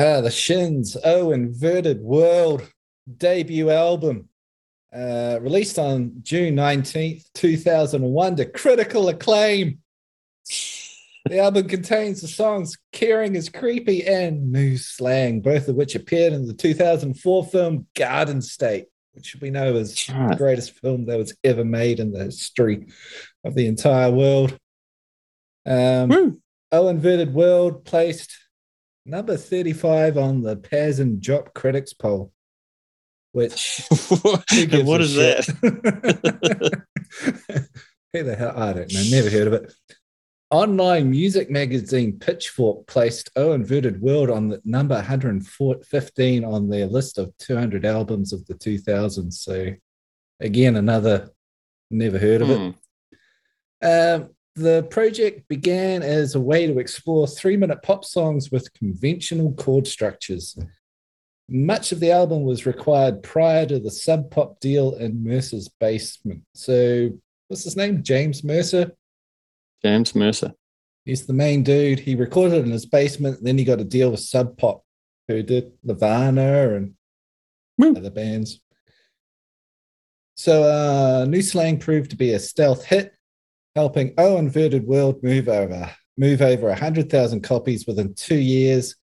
Ah, the Shins, Oh Inverted World debut album, uh, released on June 19th, 2001 to critical acclaim. The album contains the songs Caring is Creepy and New Slang, both of which appeared in the 2004 film Garden State, which we know is the greatest film that was ever made in the history of the entire world. Um, oh Inverted World placed number 35 on the Pazz and Jop Critics poll, which. what is shit? that? Who the hell? I don't know. Never heard of it. Online music magazine Pitchfork placed Oh Inverted World on the number 115 on their list of 200 albums of the 2000s. So, again, another never heard of mm. it. Hmm. Um, the project began as a way to explore three minute pop songs with conventional chord structures. Much of the album was required prior to the Sub Pop deal in Mercer's basement. So, what's his name? James Mercer? James Mercer. He's the main dude. He recorded in his basement. Then he got a deal with Sub Pop, who did Nirvana and Woo. other bands. So, uh, New Slang proved to be a stealth hit helping Oh Inverted World move over move over 100,000 copies within two years.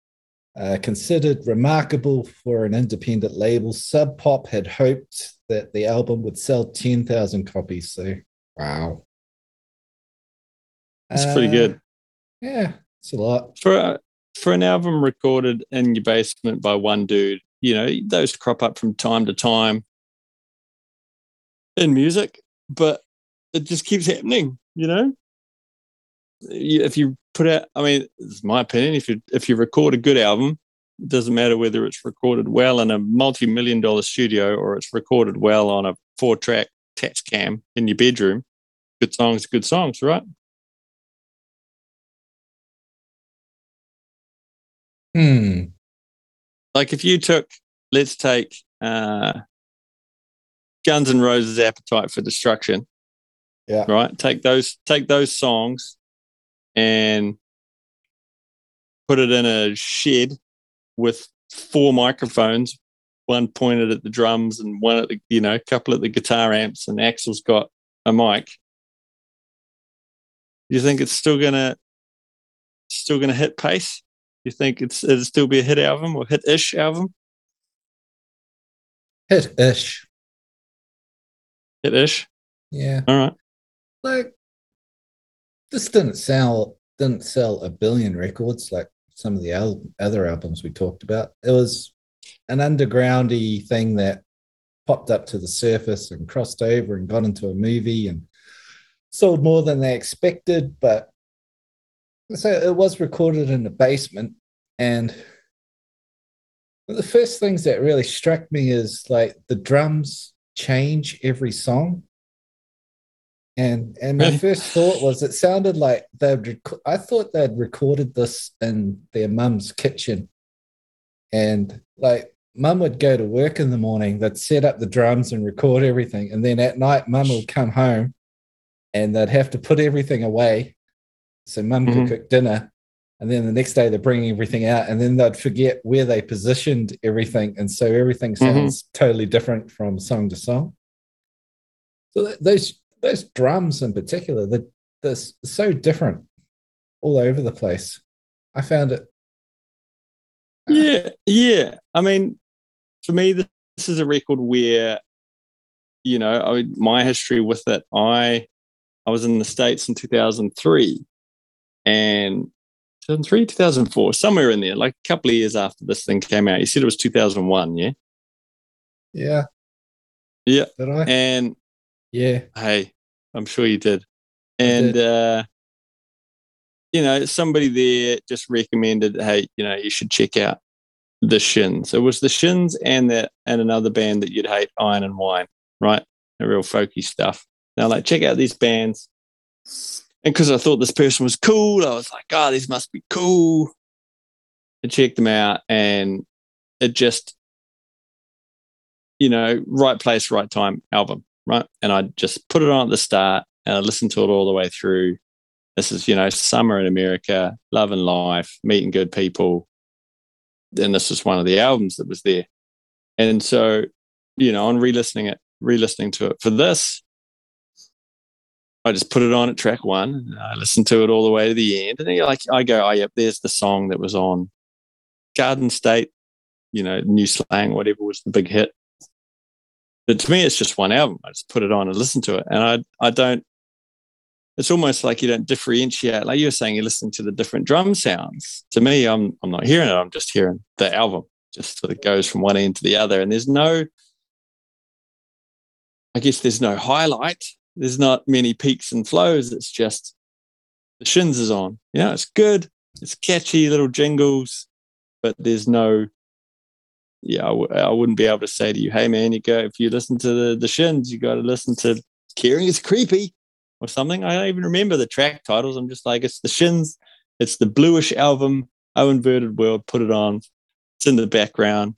Uh, considered remarkable for an independent label, Sub Pop had hoped that the album would sell 10,000 copies. So, wow. That's uh, pretty good. Yeah, it's a lot. For, a, for an album recorded in your basement by one dude, you know, those crop up from time to time in music, but it just keeps happening you know? If you put out i mean it's my opinion if you if you record a good album it doesn't matter whether it's recorded well in a multi-million dollar studio or it's recorded well on a four track Tascam in your bedroom good songs good songs right? Hmm. Like if you took let's take uh guns and roses appetite for destruction yeah. Right. Take those take those songs and put it in a shed with four microphones, one pointed at the drums and one at the you know, a couple at the guitar amps, and Axl's got a mic. You think it's still gonna still gonna hit pace? You think it's it'll still be a hit album or hit ish album? Hit ish. Hit ish. Yeah. All right like this didn't sell didn't sell a billion records like some of the al- other albums we talked about. It was an undergroundy thing that popped up to the surface and crossed over and got into a movie and sold more than they expected. But so it was recorded in the basement. And the first things that really struck me is like the drums change every song. And and my first thought was it sounded like they'd rec- I thought they'd recorded this in their mum's kitchen. And like mum would go to work in the morning, they'd set up the drums and record everything. And then at night, mum would come home and they'd have to put everything away. So mum mm-hmm. could cook dinner. And then the next day they're bringing everything out and then they'd forget where they positioned everything. And so everything mm-hmm. sounds mm-hmm. totally different from song to song. So those those drums in particular, they're, they're so different all over the place. I found it. Uh, yeah, yeah. I mean, for me, this is a record where, you know, I, my history with it, I, I was in the States in 2003 and 2003, 2004, somewhere in there, like a couple of years after this thing came out. You said it was 2001, yeah? Yeah. Yeah. Did I? And yeah. Hey, I'm sure you did. And, did. Uh, you know, somebody there just recommended, hey, you know, you should check out the Shins. It was the Shins and that and another band that you'd hate, Iron and Wine, right? The real folky stuff. Now, like, check out these bands. And because I thought this person was cool, I was like, oh, these must be cool. I checked them out and it just, you know, right place, right time album right? And I just put it on at the start and I listened to it all the way through. This is, you know, summer in America, love and life, meeting good people. and this was one of the albums that was there. And so, you know, on re-listening it, re-listening to it for this, I just put it on at track one. I listened to it all the way to the end, and then like, I go, oh yep, there's the song that was on Garden State, you know, New Slang, whatever was the big hit. But to me, it's just one album. I just put it on and listen to it, and I I don't. It's almost like you don't differentiate. Like you were saying, you're listening to the different drum sounds. To me, I'm I'm not hearing it. I'm just hearing the album. Just sort of goes from one end to the other, and there's no. I guess there's no highlight. There's not many peaks and flows. It's just the shins is on. You know, it's good. It's catchy little jingles, but there's no yeah, I w- I wouldn't be able to say to you, hey man, you go if you listen to the the shins, you got to listen to Caring is creepy or something. I don't even remember the track titles. I'm just like, it's the shins, it's the bluish album, Oh Inverted World, put it on. It's in the background.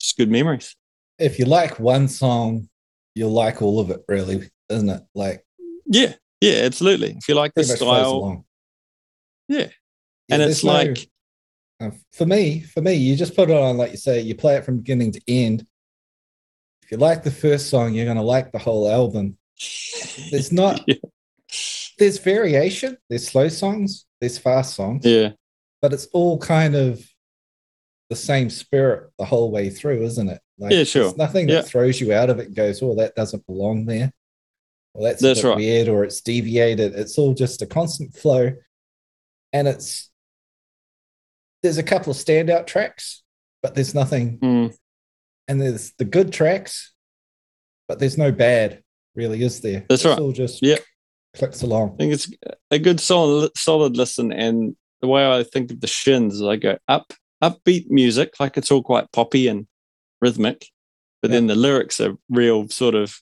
Just good memories. If you like one song, you'll like all of it, really, isn't it? Like, yeah, yeah, absolutely. If you like the style, yeah. yeah. And it's like uh, for me, for me, you just put it on, like you say, you play it from beginning to end. If you like the first song, you're going to like the whole album. There's not, yeah. there's variation. There's slow songs, there's fast songs. Yeah. But it's all kind of the same spirit the whole way through, isn't it? Like, yeah, sure. nothing yeah. that throws you out of it and goes, oh, that doesn't belong there. Well, that's, that's right. weird or it's deviated. It's all just a constant flow. And it's there's a couple of standout tracks, but there's nothing. Mm. And there's the good tracks, but there's no bad, really, is there? That's it's right. all just yeah. clicks along. I think it's a good solid solid listen. And the way I think of the shins is I go up upbeat music, like it's all quite poppy and rhythmic, but yeah. then the lyrics are real sort of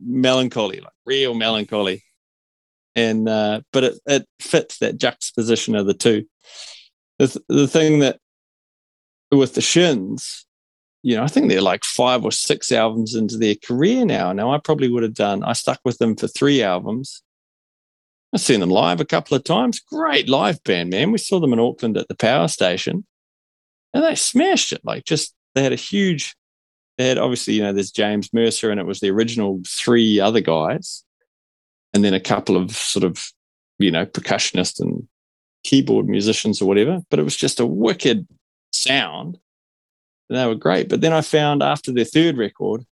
melancholy, like real melancholy. And uh, but it, it fits that juxtaposition of the two the, the thing that with the Shins, you know, I think they're like five or six albums into their career now. Now, I probably would have done, I stuck with them for three albums. I've seen them live a couple of times. Great live band, man. We saw them in Auckland at the power station and they smashed it. Like, just, they had a huge, they had obviously, you know, there's James Mercer and it was the original three other guys. And then a couple of sort of, you know, percussionists and keyboard musicians or whatever, but it was just a wicked sound. And they were great. But then I found after their third record,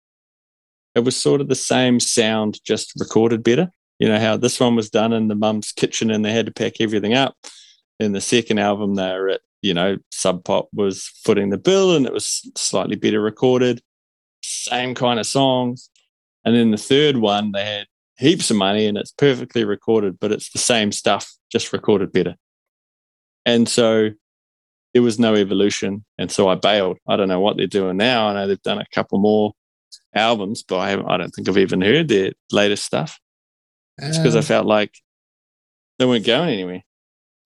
it was sort of the same sound, just recorded better. You know, how this one was done in the mum's kitchen and they had to pack everything up. In the second album, they were at, you know, Sub Pop was footing the bill and it was slightly better recorded, same kind of songs. And then the third one, they had heaps of money and it's perfectly recorded, but it's the same stuff, just recorded better. And so there was no evolution. And so I bailed. I don't know what they're doing now. I know they've done a couple more albums, but I, I don't think I've even heard their latest stuff. It's because um, I felt like they weren't going anywhere.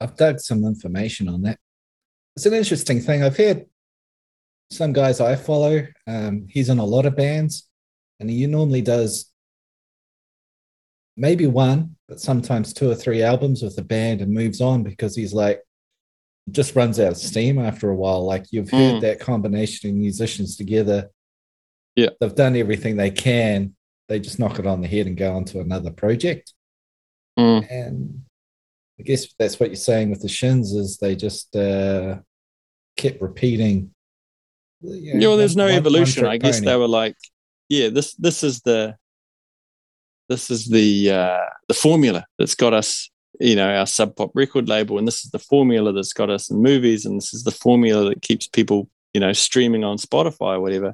I've dug some information on that. It's an interesting thing. I've heard some guys I follow, um, he's in a lot of bands, and he normally does maybe one, but sometimes two or three albums with the band and moves on because he's like, just runs out of steam after a while. Like you've heard mm. that combination of musicians together. Yeah. They've done everything they can. They just knock it on the head and go on to another project. Mm. And I guess that's what you're saying with the shins is they just uh, kept repeating. You know, yeah, well, there's no one, evolution. One I guess pony. they were like, yeah, this this is the this is the uh, the formula that's got us you know our sub pop record label and this is the formula that's got us in movies and this is the formula that keeps people you know streaming on spotify or whatever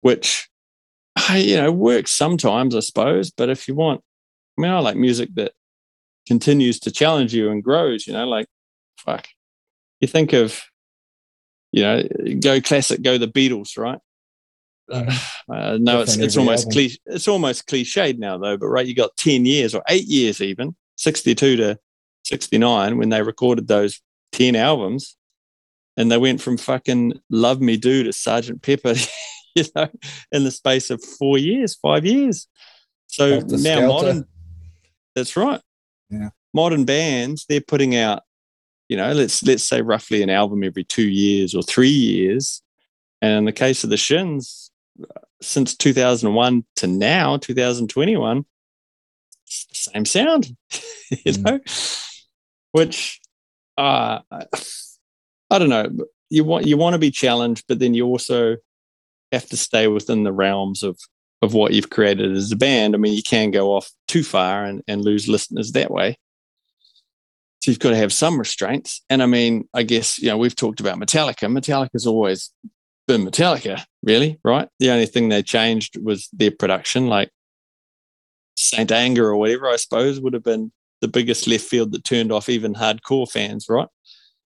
which I, you know works sometimes i suppose but if you want i mean i like music that continues to challenge you and grows you know like fuck. You think of you know go classic go the beatles right uh, no, it's it's almost cliche, it's almost cliched now though. But right, you got ten years or eight years even, sixty two to sixty nine when they recorded those ten albums, and they went from fucking Love Me Do to Sergeant Pepper, you know, in the space of four years, five years. So now Skelter. modern, that's right. Yeah, modern bands they're putting out you know, let's let's say roughly an album every two years or three years. And in the case of the Shins, since 2001 to now, 2021, same sound, you mm. know, which uh, I don't know. You want you want to be challenged, but then you also have to stay within the realms of of what you've created as a band. I mean, you can go off too far and, and lose listeners that way. So you've got to have some restraints. And I mean, I guess, you know, we've talked about Metallica. Metallica's always Metallica, really, right? The only thing they changed was their production, like Saint Anger or whatever, I suppose, would have been the biggest left field that turned off even hardcore fans, right?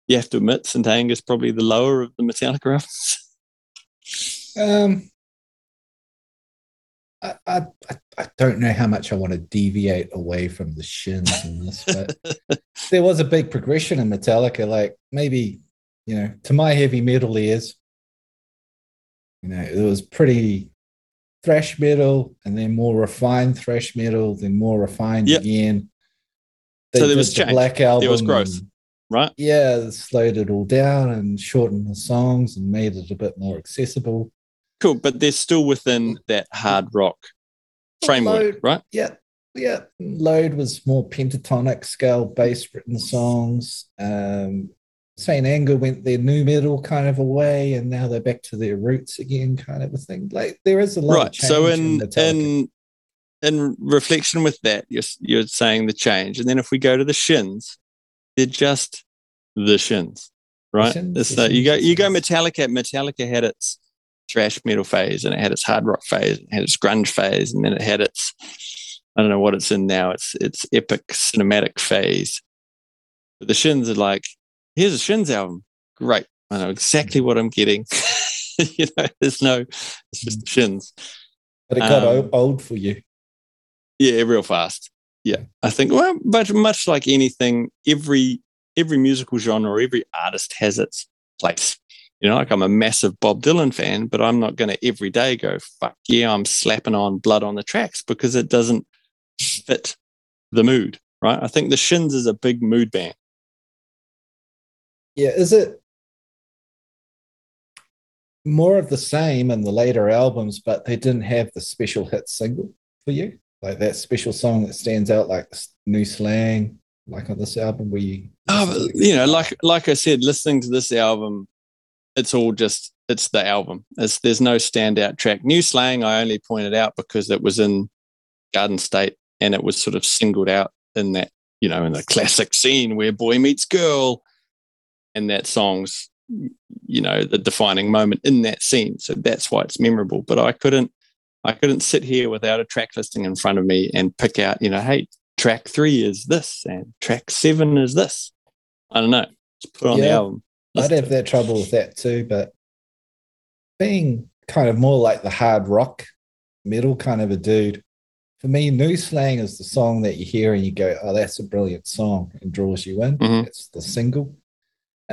You have to admit, Saint Anger is probably the lower of the Metallica albums. Um, I, I, I don't know how much I want to deviate away from the shins in this, but there was a big progression in Metallica. Like maybe, you know, to my heavy metal ears, you know, it was pretty thrash metal and then more refined thrash metal, then more refined yep. again. They so there was the Black Album. There was growth, and, right? Yeah, slowed it all down and shortened the songs and made it a bit more accessible. Cool, but they're still within that hard rock framework, Load, right? Yeah, yeah. Load was more pentatonic scale based written songs. Um, Saint Anger went their nu metal kind of away, and now they're back to their roots again, kind of a thing. Like there is a lot. Right. so in in, in reflection with that, you're you're saying the change, and then if we go to the Shins, they're just the Shins, right? The shins, the shins, you go you go Metallica. Metallica had its thrash metal phase and it had its hard rock phase, it had its grunge phase, and then it had its I don't know what it's in now. It's it's epic cinematic phase. But the Shins are like, here's a Shins album. Great. I know exactly what I'm getting. you know, there's no, it's just Shins. But it got um, old for you. Yeah, real fast. Yeah, I think. Well, but much like anything, every every musical genre, every artist has its place. You know, like I'm a massive Bob Dylan fan, but I'm not going to every day go, fuck yeah, I'm slapping on blood on the tracks because it doesn't fit the mood, right? I think the Shins is a big mood band. Yeah, is it more of the same in the later albums, but they didn't have the special hit single for you? Like that special song that stands out, like new slang, like on this album where you. Oh, you know, like like I said, listening to this album it's all just it's the album. It's, there's no standout track. New Slang I only pointed out because it was in Garden State and it was sort of singled out in that you know in the classic scene where boy meets girl, and that song's you know the defining moment in that scene. So that's why it's memorable. But I couldn't I couldn't sit here without a track listing in front of me and pick out you know hey track three is this and track seven is this. I don't know. Just put on yeah. the album. I'd have that trouble with that too, but being kind of more like the hard rock metal kind of a dude, for me, New Slang is the song that you hear and you go, oh, that's a brilliant song and draws you in. Mm-hmm. It's the single.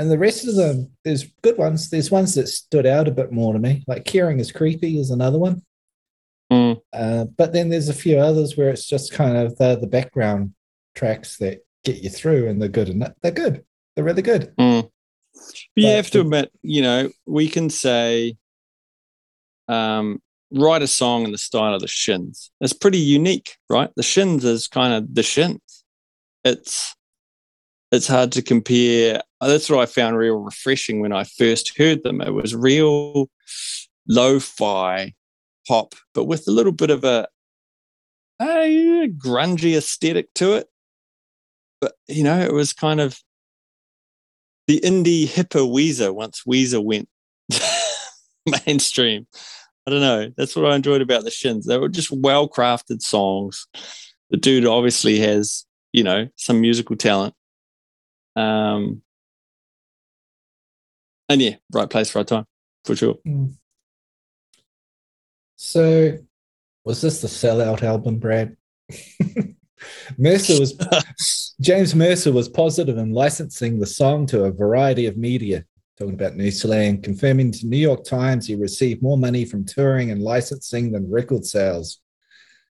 And the rest of them, there's good ones. There's ones that stood out a bit more to me. Like Caring is Creepy is another one. Mm. Uh, but then there's a few others where it's just kind of the, the background tracks that get you through and they're good. And they're good. They're really good. Mm. But you have to admit, you know, we can say, um, write a song in the style of the Shins. It's pretty unique, right? The Shins is kind of the Shins. It's it's hard to compare. Oh, that's what I found real refreshing when I first heard them. It was real lo-fi pop, but with a little bit of a, a grungy aesthetic to it. But you know, it was kind of the indie hipper Weezer once Weezer went mainstream. I don't know. That's what I enjoyed about the Shins. They were just well crafted songs. The dude obviously has, you know, some musical talent. Um, and yeah, right place, right time, for sure. Mm. So, was this the sellout album, Brad? Mercer was James Mercer was positive in licensing the song to a variety of media, talking about New Slang, confirming to New York Times he received more money from touring and licensing than record sales.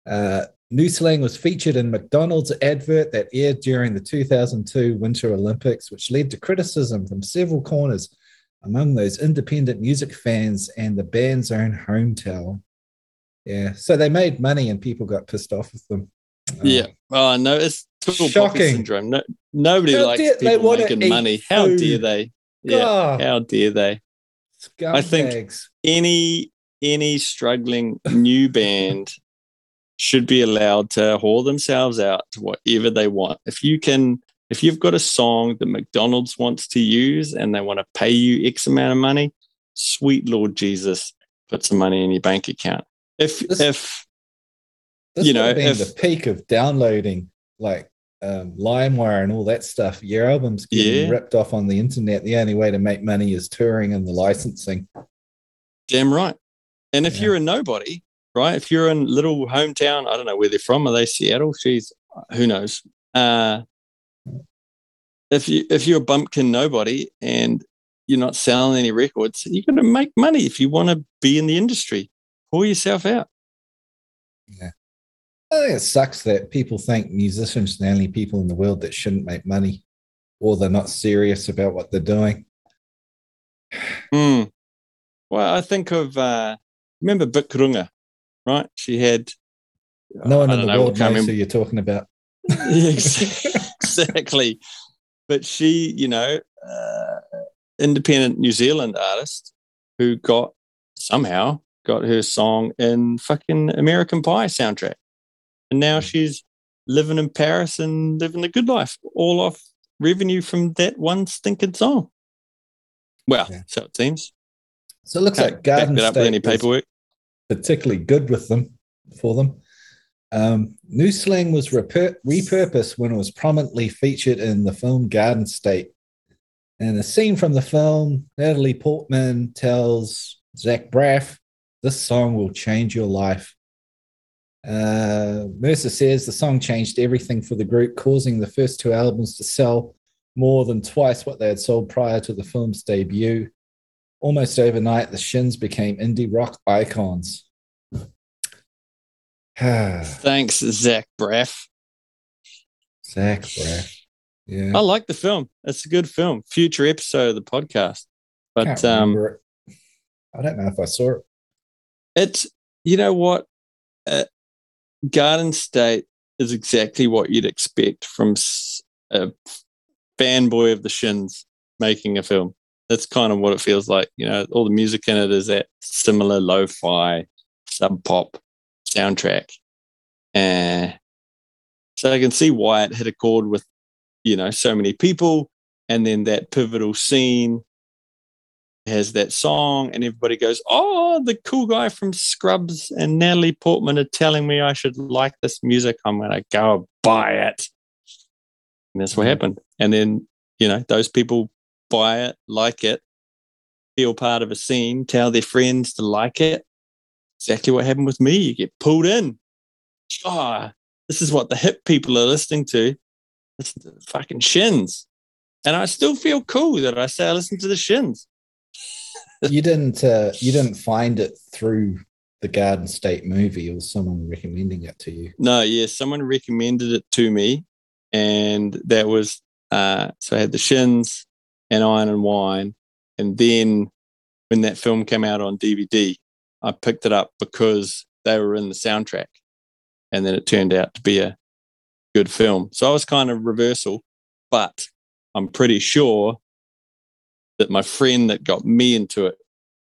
Uh, New Slang was featured in McDonald's advert that aired during the 2002 Winter Olympics, which led to criticism from several corners among those independent music fans and the band's own hometown. Yeah, so they made money and people got pissed off with them. Uh, yeah. Oh no, it's total Shocking. syndrome. No, nobody How likes people making money. How dare they? Yeah. God, How dare they? I think- Any any struggling new band should be allowed to haul themselves out to whatever they want. If you can if you've got a song that McDonald's wants to use and they want to pay you X amount of money, sweet Lord Jesus, put some money in your bank account. If This- if This you know, if- the peak of downloading like um, LimeWire and all that stuff. Your albums getting Yeah. ripped off on the internet. The only way to make money is touring and the licensing. Damn right. And if Yeah. you're a nobody, right? If you're in little hometown, I don't know where they're from. Are they Seattle? Jeez, who knows? Uh, if you if you're a bumpkin nobody and you're not selling any records, you're going to make money if you want to be in the industry. Pull yourself out. I think it sucks that people think musicians are the only people in the world that shouldn't make money or they're not serious about what they're doing. Hmm. Well, I think of uh, remember Bic Runga, right? She had No one in the know, world knows who you're talking about. Exactly. But she, you know, uh, independent New Zealand artist who got somehow got her song in fucking American Pie soundtrack, and now Mm. she's living in Paris and living a good life, all off revenue from that one stinking song. Well, Yeah. so it seems. So it looks Can't like Garden that up with any State paperwork. Particularly good with them for them. Um, New Slang was repur- repurposed when it was prominently featured in the film Garden State. And a scene from the film, Natalie Portman tells Zach Braff, "This song will change your life." Uh, Mercer says the song changed everything for the group, causing the first two albums to sell more than twice what they had sold prior to the film's debut. Almost overnight, the Shins became indie rock icons. Thanks, Zach Braff. Zach Braff. Yeah. I like the film. It's a good film. Future episode of the podcast. But um. I don't know if I saw it. it's you know what uh, garden state is exactly what you'd expect from a fanboy of the shins making a film that's kind of what it feels like you know all the music in it is that similar lo-fi sub pop soundtrack and so i can see why it hit a chord with you know so many people and then that pivotal scene has that song and everybody goes, Oh, the cool guy from Scrubs and Natalie Portman are telling me I should like this music. I'm going to go buy it. And that's what Mhm. happened. And then, you know, those people buy it, like it, feel part of a scene, tell their friends to like it. Exactly what happened with me. You get pulled in. Oh, this is what the hip people are listening to. It's the fucking shins. And I still feel cool that I say I listen to the shins. you didn't uh, you didn't find it through the Garden State movie or someone recommending it to you. No, yeah, someone recommended it to me, and that was uh, so I had the Shins and Iron and Wine, and then when that film came out on DVD, I picked it up because they were in the soundtrack, and then it turned out to be a good film. So I was kind of reversal, but I'm pretty sure that my friend that got me into it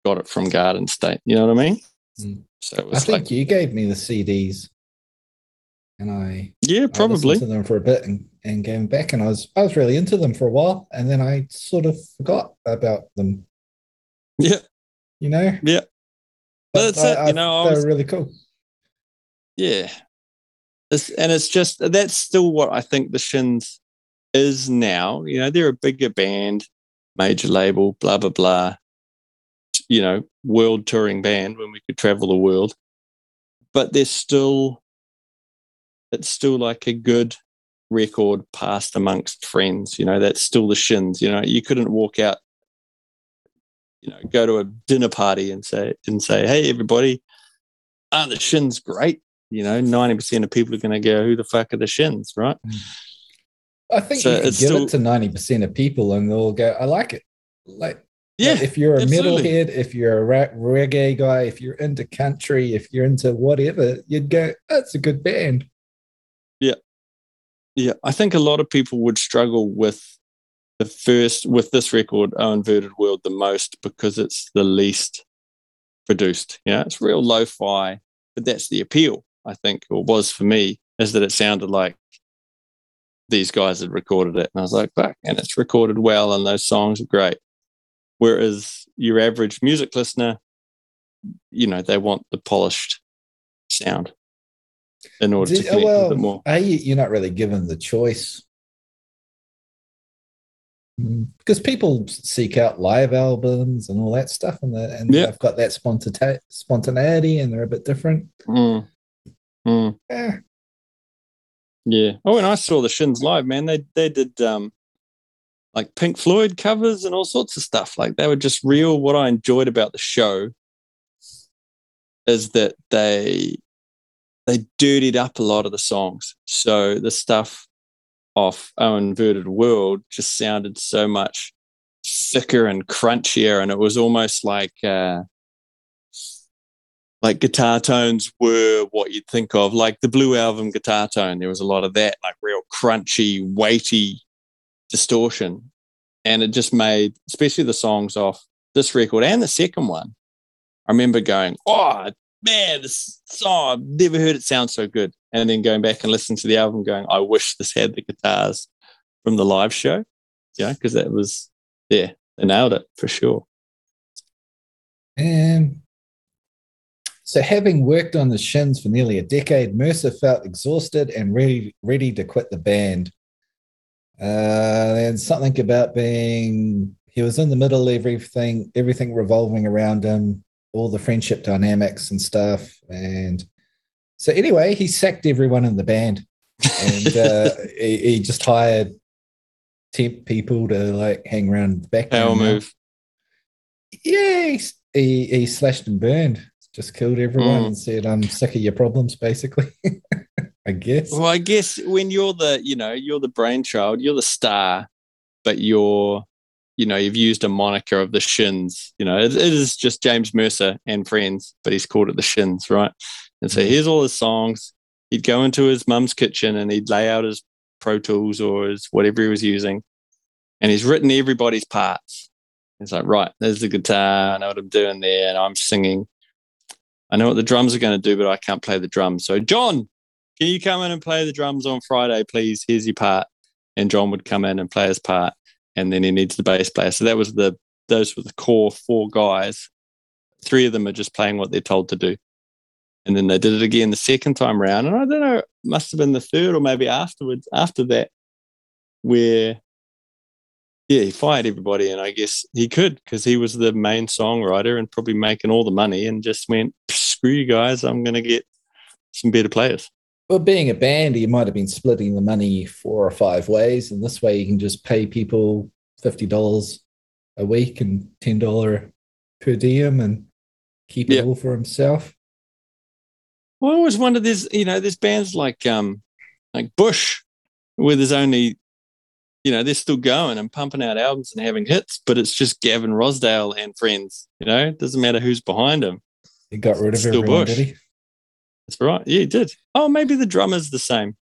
got it from Garden State. You know what I mean? Mm. So it I think like, you gave me the CDs, and I yeah, probably. listened to them for a bit and, and them back, and I was I was really into them for a while, and then I sort of forgot about them. Yeah. You know. Yeah. But that's it, you know, I they was- were really cool. Yeah. It's, and it's just that's still what I think the Shins is now. You know, they're a bigger band, major label, blah blah blah. You know, world touring band when we could travel the world. But they're still it's still like a good record passed amongst friends. You know, that's still the shins. You know, you couldn't walk out, you know, go to a dinner party and say and say, Hey everybody, aren't the shins great? you know, 90% of people are going to go, who the fuck are the shins, right? Hmm. I think So you can give still- it to ninety percent of people, and they'll go, "I like it." Like, Yeah. if you're a absolutely. metalhead, if you're a ra- reggae guy, if you're into country, if you're into whatever, you'd go, "That's a good band." Yeah, I think a lot of people would struggle with the first with this record, Oh Inverted World, the most because it's the least produced. Yeah, it's real lo-fi, but that's the appeal, I think, or was for me, is that it sounded like these guys had recorded it. And I was like, fuck, and it's recorded well and those songs are great. Whereas your average music listener, you know, they want the polished sound in order to connect well, with it more. A, you're not really given the choice. Mm, Because people seek out live albums and all that stuff, and, the, and Yeah. they've got that spontane- spontaneity, and they're a bit different. Mm. Mm. Eh, Yeah. Oh, and I saw the Shins live, man. They they did um like Pink Floyd covers and all sorts of stuff. Like they were just real. What I enjoyed about the show is that they they dirtied up a lot of the songs. So the stuff off Oh Inverted World just sounded so much thicker and crunchier, and it was almost like uh like guitar tones were what you'd think of, like the Blue Album guitar tone. There was a lot of that, like real crunchy, weighty distortion. And it just made, especially the songs off this record and the second one. I remember going, oh, man, this song, I've never heard it sound so good. And then going back and listening to the album, going, I wish this had the guitars from the live show. Yeah, because that was, yeah, they nailed it for sure. And so, having worked on the Shins for nearly a decade, Mercer felt exhausted and ready ready to quit the band. Uh, and something about being he was in the middle of everything, everything revolving around him, all the friendship dynamics and stuff. And so, anyway, he sacked everyone in the band, and uh, he, he just hired temp people to like hang around the back. Power move. Yeah, he, he, he slashed and burned, just killed everyone Mm. and said, I'm sick of your problems, basically. I guess. Well, I guess when you're the, you know, you're the brainchild, you're the star, but you're, you know, you've used a moniker of the Shins. You know, it, it is just James Mercer and friends, but he's called it the Shins, right? And so Mhm. here's all his songs. He'd go into his mum's kitchen and he'd lay out his Pro Tools or his whatever he was using, and he's written everybody's parts. It's like, right, there's the guitar. I know what I'm doing there, and I'm singing. I know what the drums are going to do, but I can't play the drums. So, John, can you come in and play the drums on Friday, please? Here's your part. And John would come in and play his part. And then he needs the bass player. So that was the those were the core four guys. Three of them are just playing what they're told to do. And then they did it again the second time round. And I don't know, must have been the third or maybe afterwards, after that, where yeah, he fired everybody. And I guess he could because he was the main songwriter and probably making all the money and just went, screw you guys, I'm gonna get some better players. Well, being a band, you might have been splitting the money four or five ways. And this way you can just pay people $50 a week and $10 per diem and keep it Yeah. all for himself. Well, I always wondered there's you know there's bands like um like Bush where there's only you know they're still going and pumping out albums and having hits, but it's just Gavin Rossdale and friends. You know, it doesn't matter who's behind him. He got rid of Still everyone, Bush. did he? That's right. Yeah, he did. Oh, maybe the drummer's the same.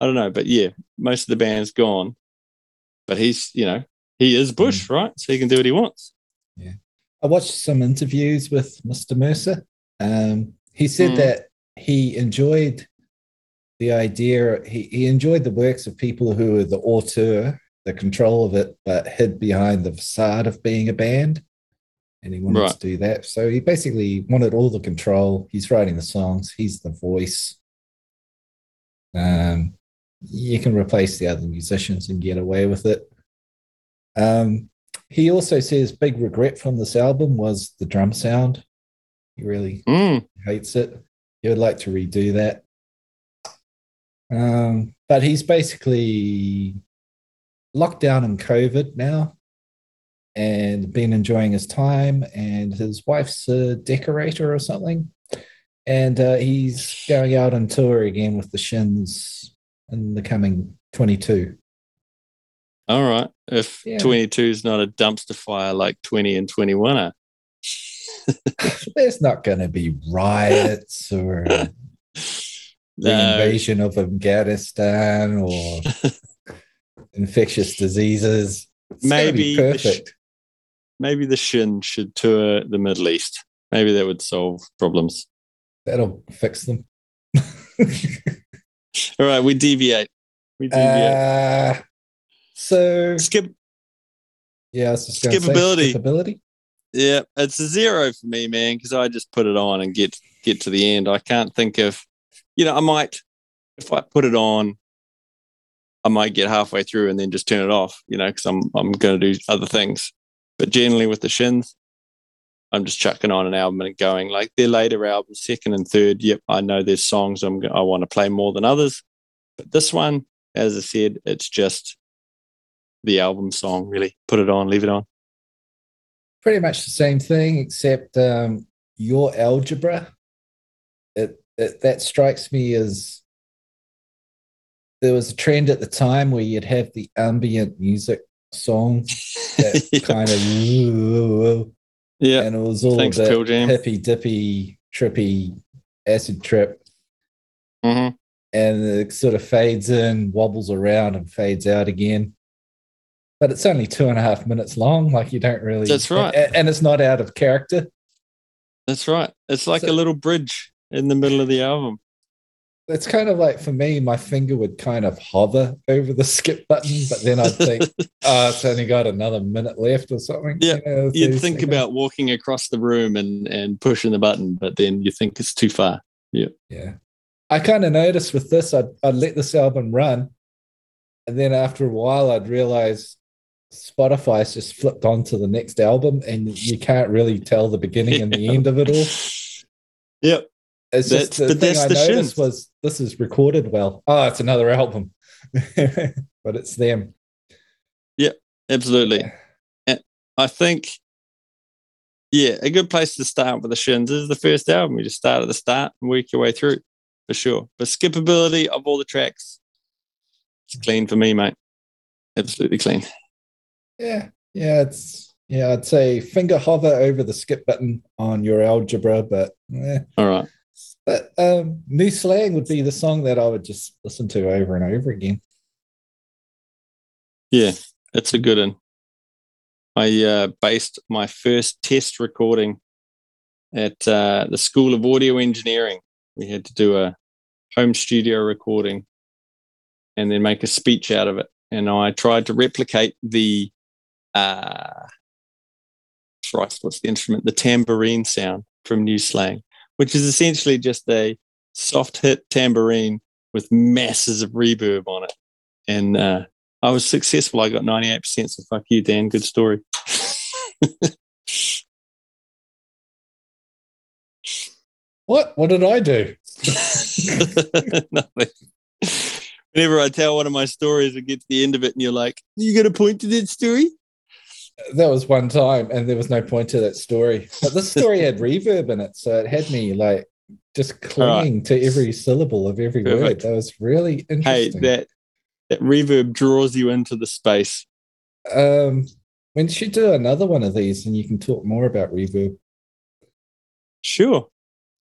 I don't know, but yeah, most of the band's gone. But he's you know he is Bush, right? So he can do what he wants. Yeah. I watched some interviews with Mr. Mercer. Um, he said Mm. that he enjoyed the idea, he, he enjoyed the works of people who were the auteur, the control of it, but hid behind the facade of being a band. And he wanted Right. to do that. So he basically wanted all the control. He's writing the songs, he's the voice. Um, you can replace the other musicians and get away with it. Um, he also says big regret from this album was the drum sound. He really Mm. hates it. He would like to redo that. Um, but he's basically locked down in COVID now and been enjoying his time. And his wife's a decorator or something. and uh, he's going out on tour again with the Shins in the coming 22. All right. If Yeah. 22 is not a dumpster fire like 20 and 21 are. There's not going to be riots or the No, invasion of Afghanistan or infectious diseases. It's Maybe the sh- perfect. Maybe the Shin should tour the Middle East. Maybe that would solve problems. That'll fix them. All right, we deviate. We deviate. uh, so Skip. yeah, I was just gonna Skippability. Skippability. Yeah, it's a zero for me, man, because I just put it on and get get to the end. I can't think of, you know, I might if I put it on, I might get halfway through and then just turn it off, you know, because I'm I'm going to do other things. But generally with the Shins, I'm just chucking on an album and going like their later albums, second and third. Yep, I know there's songs I'm I want to play more than others, but this one, as I said, it's just the album song. Really, put it on, leave it on. Pretty much the same thing, except um, your algebra. It, it that strikes me as there was a trend at the time where you'd have the ambient music song that Yeah. kind of Yeah, and it was all Thanks, a bit Pearl Jam. hippy dippy trippy acid trip hmm and it sort of fades in wobbles around and fades out again but it's only two and a half minutes long like you don't really That's right. and, and it's not out of character That's right. It's like So- a little bridge in the middle of the album. It's kind of like for me my finger would kind of hover over the skip button but then i'd think oh it's only got another minute left or something Yeah, know, You'd think seconds. about walking across the room and, and pushing the button, but then you think it's too far. Yeah. Yeah. I kind of noticed with this, I'd, I'd let this album run. And then after a while, I'd realize Spotify's just flipped on to the next album and you can't really tell the beginning and the end of it all. Yep. It's That's- just the thing I noticed shins. was this is recorded well. Oh, it's another album. but it's them. Yeah, absolutely. And I think, yeah, a good place to start with the Shins is the first album. You just start at the start and work your way through for sure. But skippability of all the tracks, it's clean for me, mate. Absolutely clean. Yeah. Yeah. It's, yeah, I'd say finger hover over the skip button on your algebra, but eh, All right. But um, New Slang would be the song that I would just listen to over and over again. Yeah, it's a good one. I uh, based my first test recording at uh, the School of Audio Engineering. We had to do a home studio recording and then make a speech out of it. And I tried to replicate the, uh, Christ, what's the instrument? The tambourine sound from New Slang, which is essentially just a soft hit tambourine with masses of reverb on it. And uh, I was successful. I got 98%. So fuck you, Dan. Good story. What? What did I do? Nothing. Whenever I tell one of my stories, it gets to the end of it, and you're like, "You got a point to that story?" That was one time, and there was no point to that story. But this story had reverb in it, so it had me like just clinging to every syllable of every word. That was really interesting. Hey, that that reverb draws you into the space. um, when should do another one of these, and you can talk more about reverb. Sure,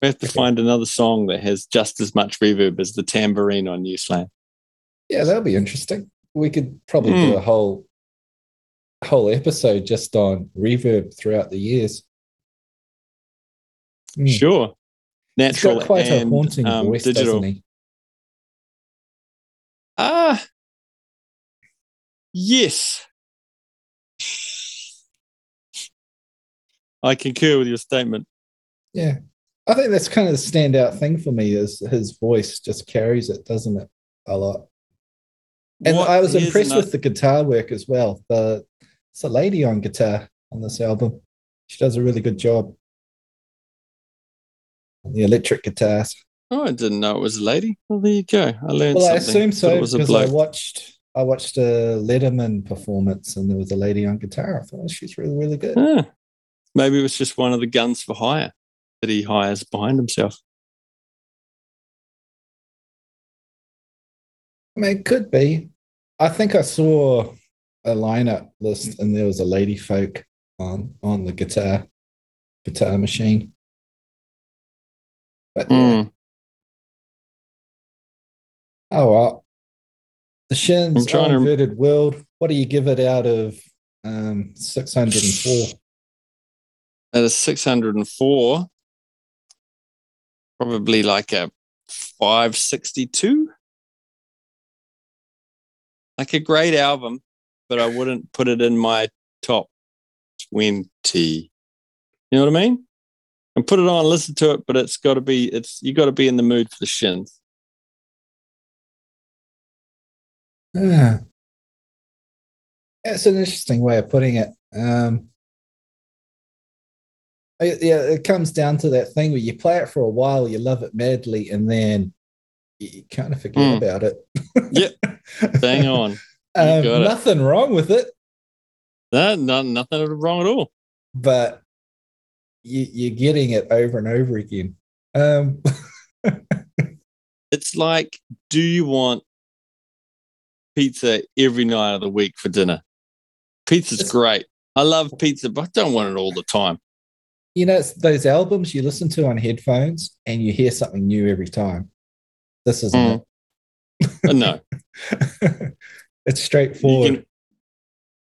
we have to Okay. find another song that has just as much reverb as the tambourine on New Slang. Yeah, that'll be interesting. We could probably do Hmm. a whole whole episode just on reverb throughout the years. Hmm. Sure, He's natural got quite a haunting um, voice, digital. doesn't he? Ah, yes. I concur with your statement. Yeah. I think that's kind of the standout thing for me is his voice just carries it, doesn't it? A lot. And What- I was impressed with the guitar work as well. The it's a lady on guitar on this album. She does a really good job on the electric guitars. Oh, I didn't know it was a lady. Well, there you go. I learned well, something. Well, I assume so because I watched I watched a Letterman performance and there was a lady on guitar. I thought oh, she's really really good. Yeah. Maybe it was just one of the guns for hire that he hires behind himself. I mean, it could be. I think I saw a lineup list and there was a lady folk on on the guitar guitar machine. But. Mm. Oh well. The Shins I'm trying to- Inverted World. What do you give it out of um, 604? At a 604, probably like a 562. Like a great album, but I wouldn't put it in my top 20. You know what I mean? And put it on, listen to it, but it's got to be, it's, you got to be in the mood for the shins. Yeah. It's an interesting way of putting it. Um, yeah, it comes down to that thing where you play it for a while, you love it madly, and then you, you kind of forget Mm. about it. Yep. Bang on. Um, got it. nothing wrong with it, No, no, nothing wrong at all. but you, you're getting it over and over again. Um, It's like, do you want pizza every night of the week for dinner? Pizza's It's- great. I love pizza, but I don't want it all the time. you know, it's those albums you listen to on headphones and you hear something new every time. This isn't Uh, No, it. it's you straightforward. can,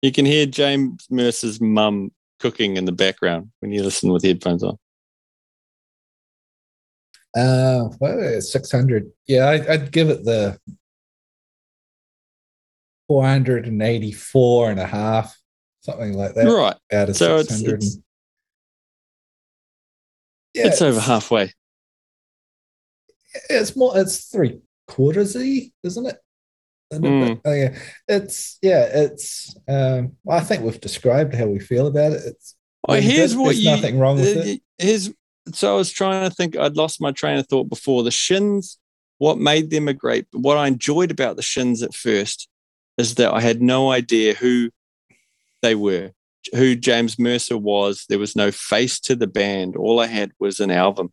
you can hear James Mercer's mum cooking in the background when you listen with headphones on. Uh, well, six hundred. Yeah, I, I'd give it the four hundred and eighty-four and a half, something like that. right. Out of So it's- six hundred. it's- Yeah, it's over halfway. It's more. It's three quarters y, isn't it? Hmm. Oh yeah, it's yeah. It's. Um, I think we've described how we feel about it. It's. Oh, really here's what There's you. nothing wrong with uh, it. Here's so I was trying to think. I'd lost my train of thought before the Shins. What made them a great? What I enjoyed about the Shins at first is that I had no idea who they were, who James Mercer was. There was no face to the band. All I had was an album,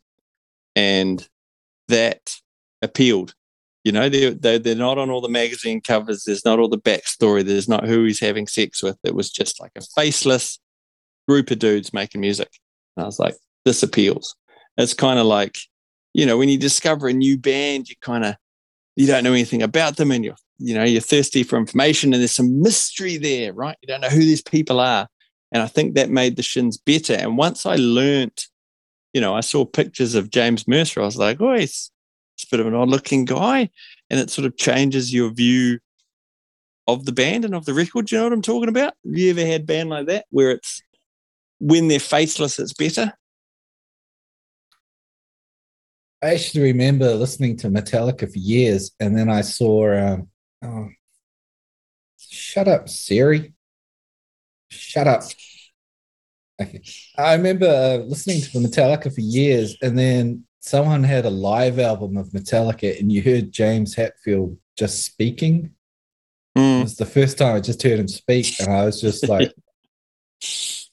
and that appealed. You know, they're, they're, they're not on all the magazine covers. There's not all the backstory. There's not who he's having sex with. It was just like a faceless group of dudes making music. And I was like, this appeals. It's kind of like, you know, when you discover a new band, you kind of, you don't know anything about them and you're, you know, you're thirsty for information and there's some mystery there, right? You don't know who these people are. And I think that made the shins better. And once I learnt, you know, I saw pictures of James Mercer, I was like, oh, he's, he's a bit of an odd looking guy. And it sort of changes your view of the band and of the record. You know what I'm talking about? Have you ever had band like that where it's when they're faceless, it's better? I actually remember listening to Metallica for years, and then I saw. Um, oh, shut up, Siri. Shut up. Okay. I remember uh, listening to the Metallica for years, and then someone had a live album of Metallica, and you heard James Hetfield just speaking. It Mm. was the first time I just heard him speak, and I was just like,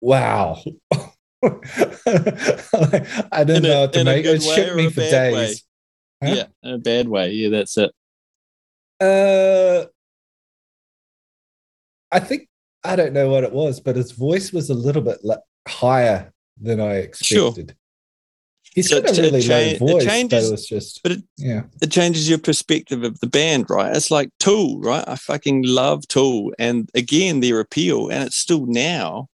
"Wow." I didn't In a- know what to make. It shook me for days. Huh? Yeah, in a bad way. Yeah, that's it. Uh, I think I don't know what it was, but his voice was a little bit higher than I Sure. He's So got a really cha- low it voice, but changes- it just, but it- yeah, It changes your perspective of the band, right? It's like Tool, right? I fucking love Tool. And again, their appeal, and it's still now,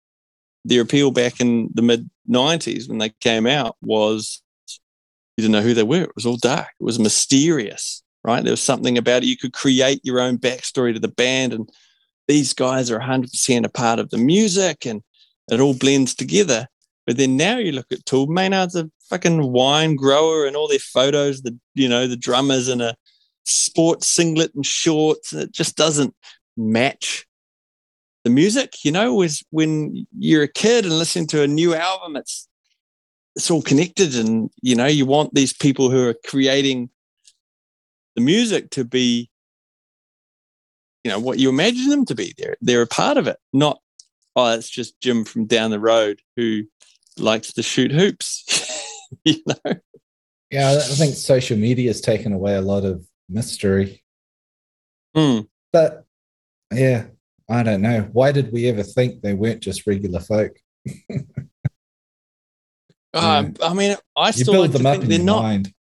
their appeal back in the mid 90s when they came out was you didn't know who they were. It was all dark. It was mysterious, right? There was something about it. You could create your own backstory to the band, and these guys are 100% a part of the music, and it all blends together. But then now you look at Tool, Maynard's a fucking wine grower, and all their photos, the you know the drummers in a sports singlet and shorts, and it just doesn't match the music. You know, was when you're a kid and listening to a new album, it's it's all connected, and you know you want these people who are creating the music to be, you know, what you imagine them to be. They're they're a part of it, not oh, it's just Jim from down the road who likes to shoot hoops. you know, yeah. I think social media has taken away a lot of mystery. Mm. But yeah, I don't know. Why did we ever think they weren't just regular folk? Um, I mean, I still like to think they're not. mind.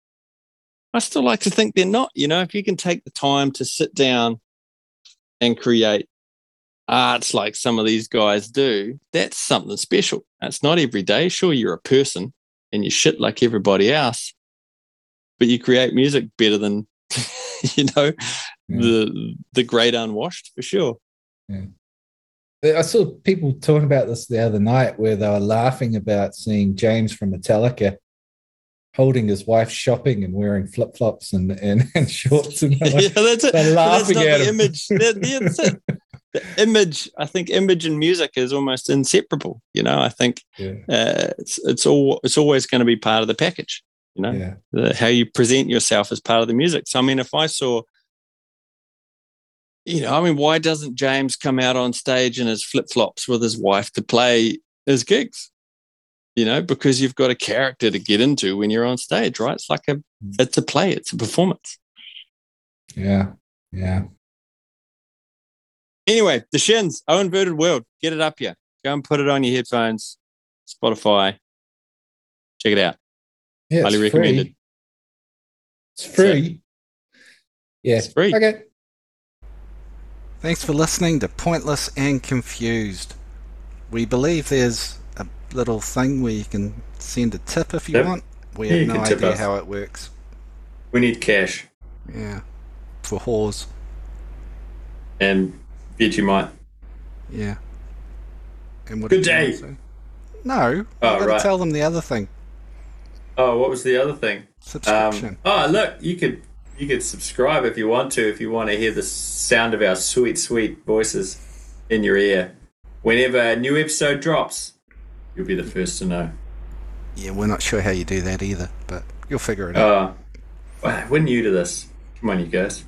I still like to think they're not. You know, if you can take the time to sit down and create arts like some of these guys do, that's something special. That's not every day. Sure, you're a person and you shit like everybody else, but you create music better than, you know, Yeah. the the great unwashed for sure. Yeah. I saw people talking about this the other night where they were laughing about seeing James from Metallica holding his wife shopping and wearing flip flops and, and, and shorts. And yeah, that's it. they're But that's not at the him. image. That- that's it. The image, I think, image and music is almost inseparable. You know, I think yeah, uh, it's it's all it's always going to be part of the package. You know, yeah, the, how you present yourself as part of the music. So, I mean, if I saw, you know, I mean, why doesn't James come out on stage in his flip flops with his wife to play his gigs? You know, because you've got a character to get into when you're on stage, right? It's like a it's a play, it's a performance. yeah, yeah. Anyway, the Shins, O Inverted World, get it up here. Go and put it on your headphones, Spotify. Check it out. yeah Highly it's recommended. Free. It's free. Yeah. It's free. Okay. Thanks for listening to Pointless and Confused. We believe there's a little thing where you can send a tip if you Yep. want. We Yeah, have you no idea us. how it works. We need cash Yeah. For whores. and Vegemite. Yeah. And what Good did you want day. No. Oh, right. tell them the other thing. Oh, what was the other thing? Subscription. Um, oh, look, you could you could subscribe if you want to. If you want to hear the sound of our sweet, sweet voices in your ear, whenever a new episode drops, you'll be the first to know. yeah, we're not sure how you do that either, but you'll figure it out. Uh, wow, we're new to this. Come on, you guys.